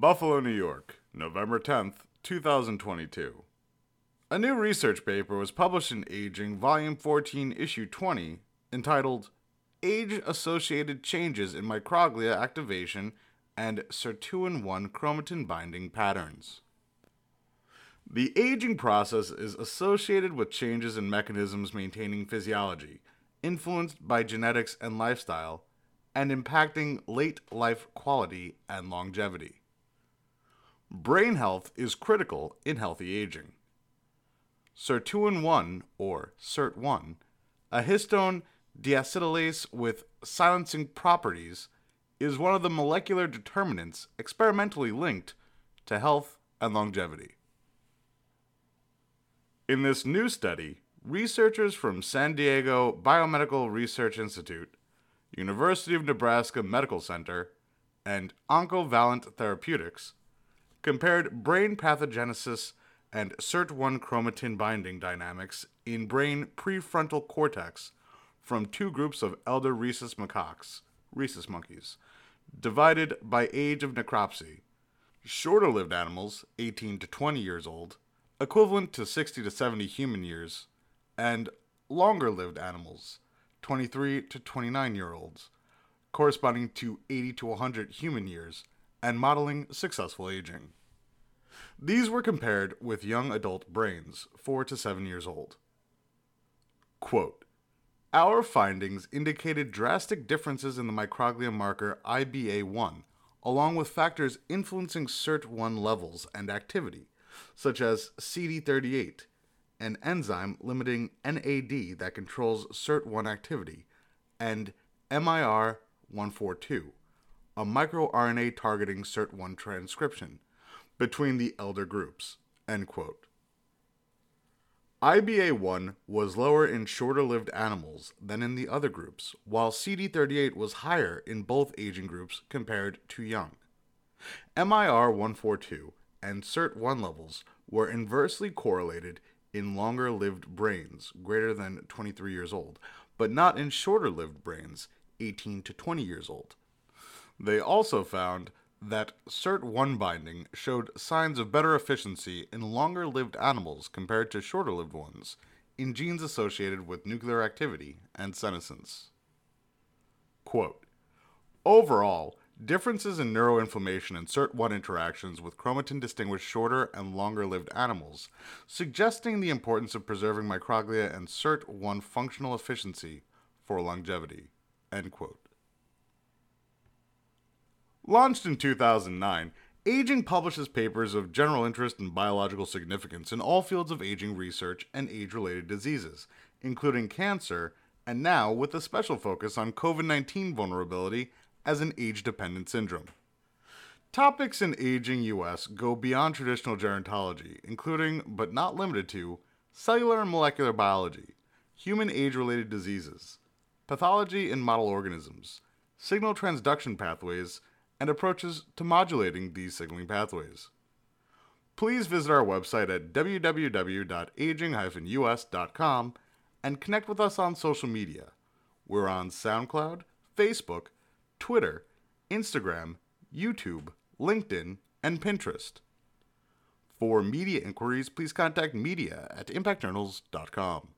Buffalo, New York, November 10th, 2022. A new research paper was published in Aging, Volume 14, Issue 20, entitled Age Associated Changes in Microglia Activation and Sirtuin 1 Chromatin Binding Patterns. The aging process is associated with changes in mechanisms maintaining physiology, influenced by genetics and lifestyle, and impacting late life quality and longevity. Brain health is critical in healthy aging. Sirtuin 1, or SIRT1, a histone deacetylase with silencing properties, is one of the molecular determinants experimentally linked to health and longevity. In this new study, researchers from San Diego Biomedical Research Institute, University of Nebraska Medical Center, and Oncovalent Therapeutics compared brain pathogenesis and SIRT1 chromatin binding dynamics in brain prefrontal cortex from two groups of elder rhesus macaques, rhesus monkeys, divided by age of necropsy. Shorter lived animals, 18 to 20 years old, equivalent to 60 to 70 human years, and longer lived animals, 23 to 29 year olds, corresponding to 80 to 100 human years, and modeling successful aging. These were compared with young adult brains, 4 to 7 years old. Quote, our findings indicated drastic differences in the microglia marker IBA1, along with factors influencing SIRT1 levels and activity, such as CD38, an enzyme limiting NAD that controls SIRT1 activity, and MIR142, a microRNA targeting SIRT1 transcription, between the elder groups. End quote. IBA1 was lower in shorter lived animals than in the other groups, while CD38 was higher in both aging groups compared to young. MIR142 and SIRT1 levels were inversely correlated in longer lived brains, greater than 23 years old, but not in shorter lived brains, 18 to 20 years old. They also found that SIRT1 binding showed signs of better efficiency in longer lived animals compared to shorter lived ones in genes associated with nuclear activity and senescence. Quote Overall, differences in neuroinflammation and SIRT1 interactions with chromatin distinguish shorter and longer lived animals, suggesting the importance of preserving microglia and SIRT1 functional efficiency for longevity. End quote. Launched in 2009, Aging publishes papers of general interest and biological significance in all fields of aging research and age related diseases, including cancer, and now with a special focus on COVID 19 vulnerability as an age dependent syndrome. Topics in Aging US go beyond traditional gerontology, including, but not limited to, cellular and molecular biology, human age related diseases, pathology in model organisms, signal transduction pathways, and approaches to modulating these signaling pathways. Please visit our website at www.aging-us.com and connect with us on social media. We're on SoundCloud, Facebook, Twitter, Instagram, YouTube, LinkedIn, and Pinterest. For media inquiries, please contact media at impactjournals.com.